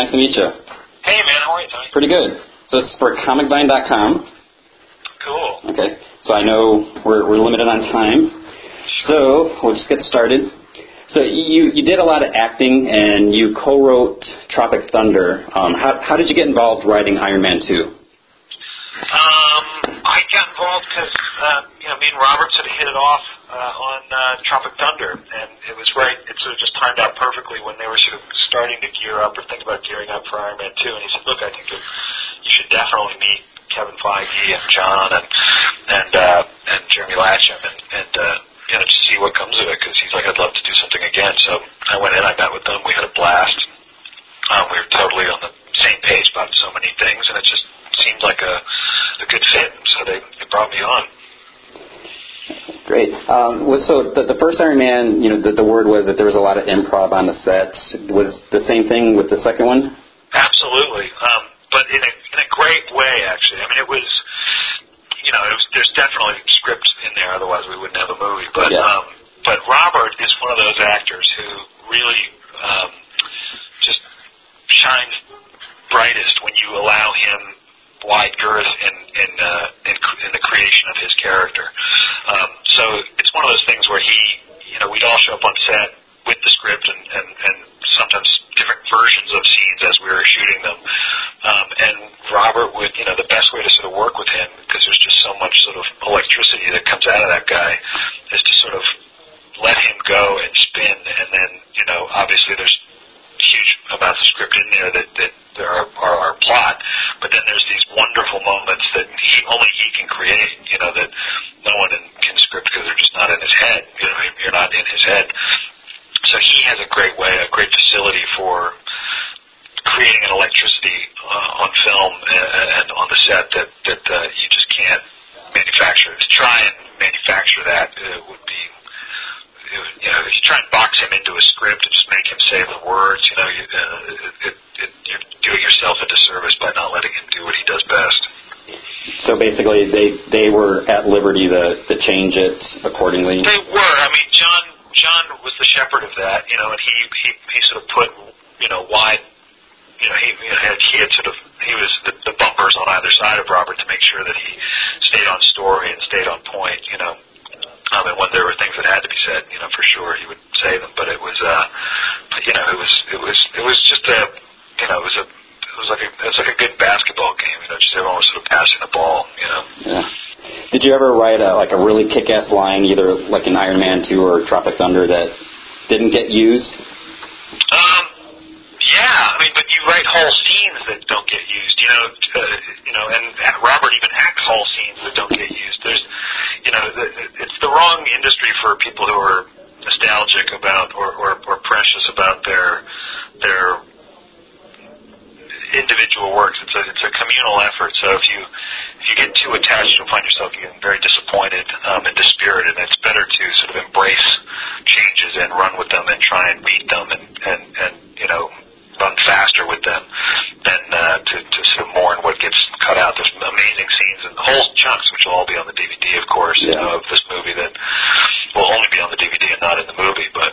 Nice to meet you. Hey, man. How are you, Tony? Pretty good. So this is for ComicVine.com. Cool. Okay. So I know we're, we're limited on time. So we'll just get started. So you, you did a lot of acting and you co-wrote Tropic Thunder. Um, how, how did you get involved writing Iron Man 2? Um, I got involved because uh, you know me and Robert sort of hit it off uh, on uh, Tropic Thunder, and it was right. It sort of just timed out perfectly when they were sort of starting to gear up or think about gearing up for Iron Man 2. And he said, "Look, I think you should definitely meet Kevin Feige and John and and uh, and Jeremy Latcham and and uh, you know just see what comes of it." Because he's like, "I'd love to do something again." So I went in, I met with them, we had a blast. Um, we were totally on the same page about so many things, and it just seemed like a a good fit. So they they brought me on. Great. Um, was, so the, the first Iron Man, you know, the, the word was that there was a lot of improv on the set. Was the same thing with the second one? Absolutely, um, but in a in a great way, actually. I mean, it was, you know, it was, there's definitely script in there. Otherwise, we wouldn't have a movie. But Yeah. um, but Robert is one of those actors who really um, just shines brightest when you allow him wide girth in in, uh, in cr- in the creation of his character. Um, so it's one of those things where he, you know, we'd all show up on set with the script and and, and sometimes different versions of scenes as we were shooting them. Um, and Robert would, you know, the best way to sort of work with him because there's just so much sort of electricity that comes out of that guy is to sort of let him go and spin, and then you know, obviously there's huge amounts of script in there that that there are, are our plot, but then there's these wonderful moments that he only he can create. You know that no one in, can script because they're just not in his head. You know, you're not in his head. So he has a great way, a great facility for creating an electricity uh, on film and, and on the set that that uh, you just can't manufacture. To try and manufacture that uh, would be it you know, if you try and box him into a script and just make him say the words, you know, you, uh, it, it, you're doing yourself a disservice by not letting him do what he does best. So basically, they they were at liberty to to change it accordingly. They were. I mean, John John was the shepherd of that, you know, and he he, he sort of put you know wide, you know, he you know, had he had sort of he was the, the bumpers on either side of Robert to make sure that he stayed on story and stayed on point, you know. Um, and when there were things that had to be said, you know, for sure he would say them. But it was, uh, but, you know, it was it was it was just a, you know, it was a it was like a it was like a good basketball game, you know, just everyone was sort of passing the ball, you know. Yeah. Did you ever write a, like a really kick-ass line, either like in Iron Man 2 or Tropic Thunder, that didn't get used? Um, yeah, I mean, but you write whole scenes that don't get used, you know, uh, you know, and Robert even acts whole scenes that don't get used. There's, you know, the, it's the wrong industry for people who are nostalgic about or, or, or precious about their their individual works. It's a it's a communal effort. So if you if you get too attached, you'll find yourself getting very disappointed um, and dispirited. And it's better to sort of embrace changes and run with them and try and beat them and and and you know run faster with them than uh, to to sort of mourn what gets cut out. There's amazing scenes and whole chunks, which will all be on the DVD, of course, you Yeah. know, of this movie that will only be on the DVD and not in the movie, but.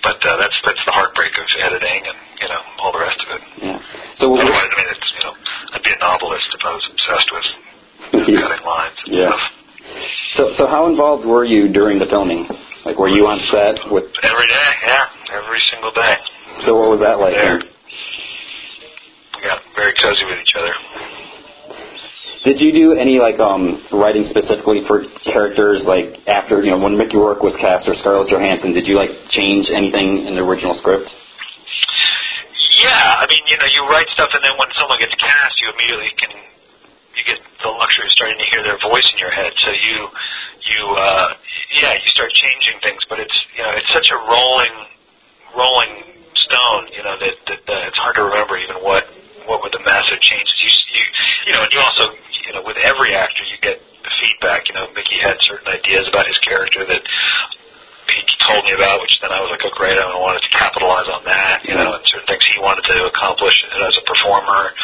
But uh, that's that's the heartbreak of editing and you know all the rest of it. Yeah. So what- Otherwise, I mean, it's you know, I'd be a novelist if I was obsessed with you know, cutting lines and Yeah. stuff. So so how involved were you during the filming? Like, were you on set with? Every day, yeah, every single day. So what was that like? There. We got very cozy with each other. Did you do any like um writing specifically for characters like after you know when Mickey Rourke was cast or Scarlett Johansson? Did you like change anything in the original script? Yeah, I mean, you know, you write stuff, and then when someone gets cast, you immediately can you get the luxury of starting to hear their voice in your head. So you you uh, yeah, you start changing things, but it's you know, it's such a rolling rolling stone, you know, that that uh, it's hard to remember even what what were the massive changes. You you you know, and you also you know, with every actor, you get the feedback. You know, Mickey had certain ideas about his character that he told me about, which then I was like, oh great, I wanted to capitalize on that, you know, and certain things he wanted to accomplish as a performer.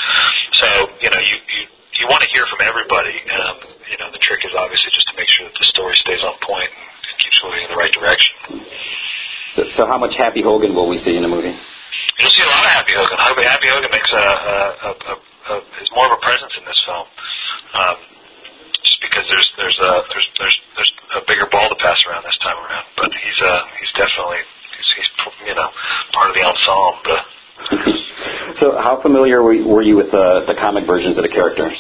So, you know, you, you, you want to hear from everybody. Um, you know, the trick is obviously just to make sure that the story stays on point and keeps moving in the right direction. So, so how much Happy Hogan will we see in the movie? You'll see a lot of Happy Hogan. I, Hogan, Hogan makes a, a, a, a, a is more of a presence in this film, um, just because there's there's a there's there's there's a bigger ball to pass around this time around. But he's uh he's definitely he's, he's you know part of the ensemble. so, how familiar were you, were you with the the comic versions of the characters?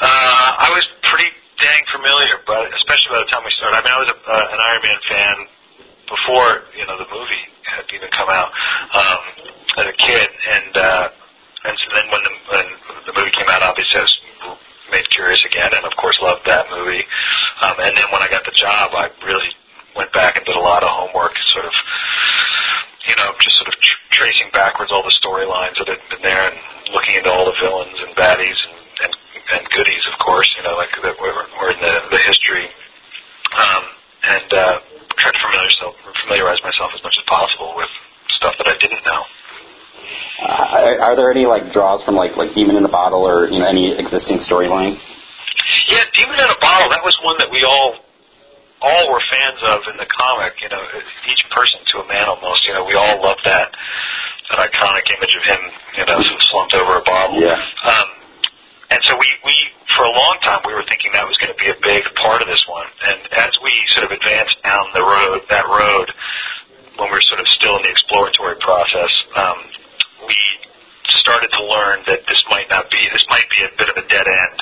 Uh, I was pretty dang familiar, but especially by the time we started. I mean, I was a, uh, an Iron Man fan before you know the movie had even come out um, as a kid, and uh, and so then when the when the movie came out, obviously I was made curious again, and of course loved that movie. Um, and then when I got the job, I really went back and did a lot of homework, sort of you know just sort of tr- tracing backwards all the storylines that had been there, and looking into all the villains and baddies and and, and goodies, of course, you know, like that were, were in the, the history. Um, and uh, try to familiarize myself, familiarize myself as much as possible with stuff that I didn't know. Uh, are there any like draws from like like Demon in the Bottle or you know any existing storylines? Yeah, Demon in a Bottle. That was one that we all all were fans of in the comic. You know, each person to a man almost. You know, we all loved that that iconic image of him. You know, slumped over a bottle. Yeah. Um, and so we, we, for a long time, we were thinking that was going to be a big part of this one. And as we sort of advanced down the road, that road, when we were sort of still in the exploratory process, um, we started to learn that this might not be, this might be a bit of a dead end,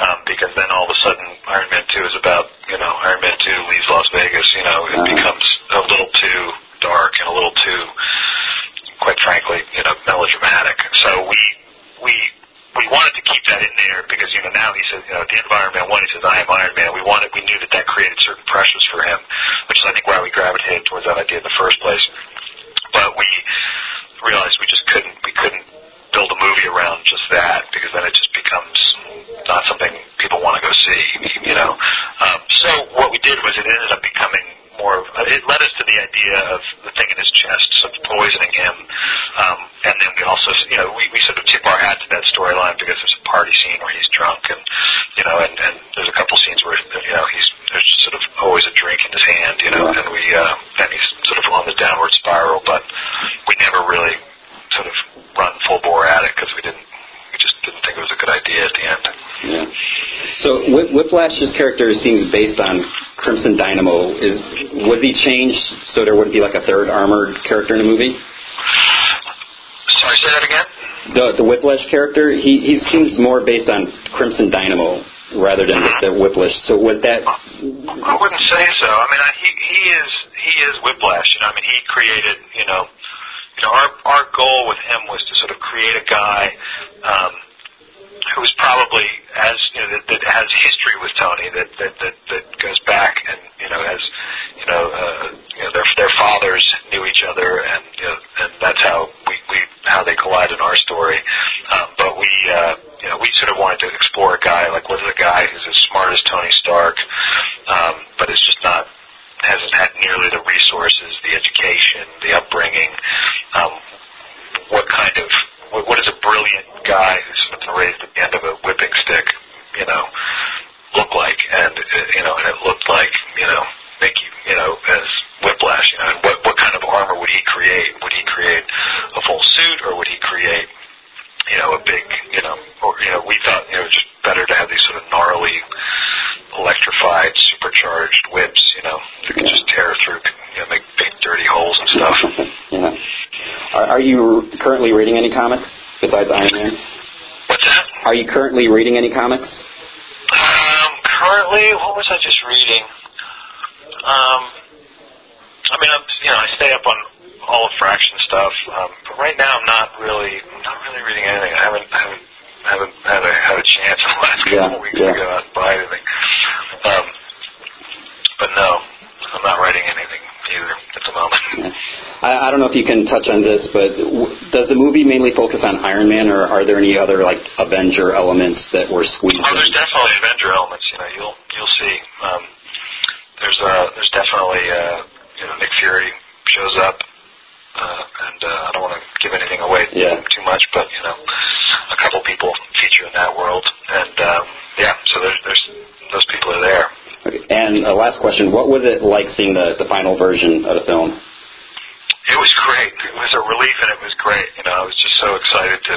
um, because then all of a sudden Iron Man 2 is about, you know, Iron Man 2 leaves Las Vegas, you know, it Uh-huh. becomes a little too dark and a little too, quite frankly, you know, melodramatic. So we, we, we wanted to keep that in there because you know now he says you know at the end of Iron Man one he says I am Iron Man. We wanted we knew that that created certain pressures for him, which is I think why we gravitated towards that idea in the first place. But we realized we just couldn't we couldn't build a movie around just that because then it just becomes not something people want to go see. You know, um, so what we did was it ended up becoming more. Of, it led us to the idea of the thing in his chest, sort of poisoning him, um, and then we also, you know, we, we sort of tip our hat to that storyline because there's a party scene where he's drunk, and you know, and, and there's a couple scenes where you know he's there's just sort of always a drink in his hand, you know, Yeah. and we uh, and he's sort of on the downward spiral, but we never really sort of run full bore at it because we didn't. We just didn't think it was a good idea at the end. Yeah. Whip- Whiplash's character seems based on Crimson Dynamo. Is was he changed so there wouldn't be like a third armored character in the movie? Sorry, say that again. The the Whiplash character, he he seems more based on Crimson Dynamo rather than the Whiplash. So was that? I wouldn't say so. I mean, I, he he is he is Whiplash. You know, I mean, he created. You know, you know, our our goal with him was to sort of create a guy um, who was probably as you know that, that has history with Tony, that that that, that goes back and you know has you know uh, you know their their fathers knew each other, and you know, and that's how we we how they collide in our story. Um, but we uh, you know we sort of wanted to explore a guy like what is a guy who's as smart as Tony Stark, um, but is just not hasn't had nearly the resources, the education, the upbringing. Um, what kind of what, what is a brilliant guy who's sort of been raised at the end of a whipping stick, you know, look like? And uh, you know, and it looked like you know, make you you know, as Whiplash, you know, and what what kind of armor would he create? Would he create a full suit, or would he create you know a big you know, or you know, we thought you know just better to have these sort of gnarly, electrified, supercharged whips, you know, that could just tear through, you know, make big dirty holes and stuff. yeah. Are, are you currently reading any comics besides Iron Man? What's that? Are you currently reading any comics? Um, currently, what was I just reading? Um, I mean, I'm, you know, I stay up on all of Fraction stuff, um, but right now I'm not really, I'm not really reading anything. I haven't, I haven't, I haven't had a had a chance in the last couple Yeah, weeks yeah. to go out and buy anything. Um, but no, I'm not writing anything either at the moment. I, don't know if you can touch on this, but w- does the movie mainly focus on Iron Man, or are there any other like Avenger elements that were squeezed Oh, there's in? definitely Avenger elements. You know, you'll you'll see. Um, there's uh, there's definitely uh, you know Nick Fury shows up, uh, and uh, I don't want to give anything away Yeah. too much, but you know, a couple people feature in that world, and um, yeah, so there's there's those people are there. Okay. And uh, last question: What was it like seeing the the final version of the film? It was great. It was a relief, and it was great. You know, I was just so excited to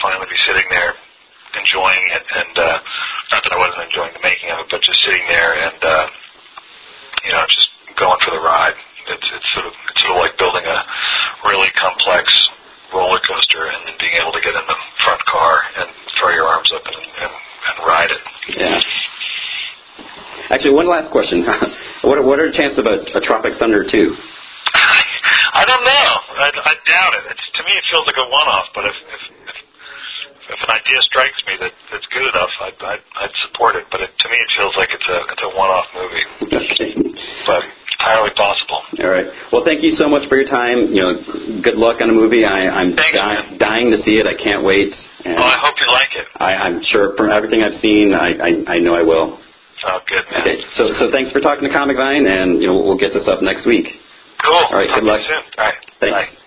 finally be sitting there enjoying it, and uh, not that I wasn't enjoying the making of it, but just sitting there and uh, you know just going for the ride. It's it's sort of it's sort of like building a really complex roller coaster and then being able to get in the front car and throw your arms up and and, and ride it. Yeah. Actually, one last question. what, are, what are the chances of a, a Tropic Thunder 2? I don't know. I, I doubt it. It's, to me, it feels like a one-off. But if if, if if an idea strikes me that that's good enough, I'd I'd, I'd support it. But it, to me, it feels like it's a it's a one-off movie. Okay. But entirely possible. All right. Well, thank you so much for your time. You know, good luck on the movie. I, I'm di- dying to see it. I can't wait. And Well, I hope you like it. I, I'm sure from everything I've seen, I, I, I know I will. Oh, good man. Okay. So, so thanks for talking to Comic Vine, and you know we'll get this up next week. Cool. All right, Talk good luck. you soon. All right. Thanks. Bye.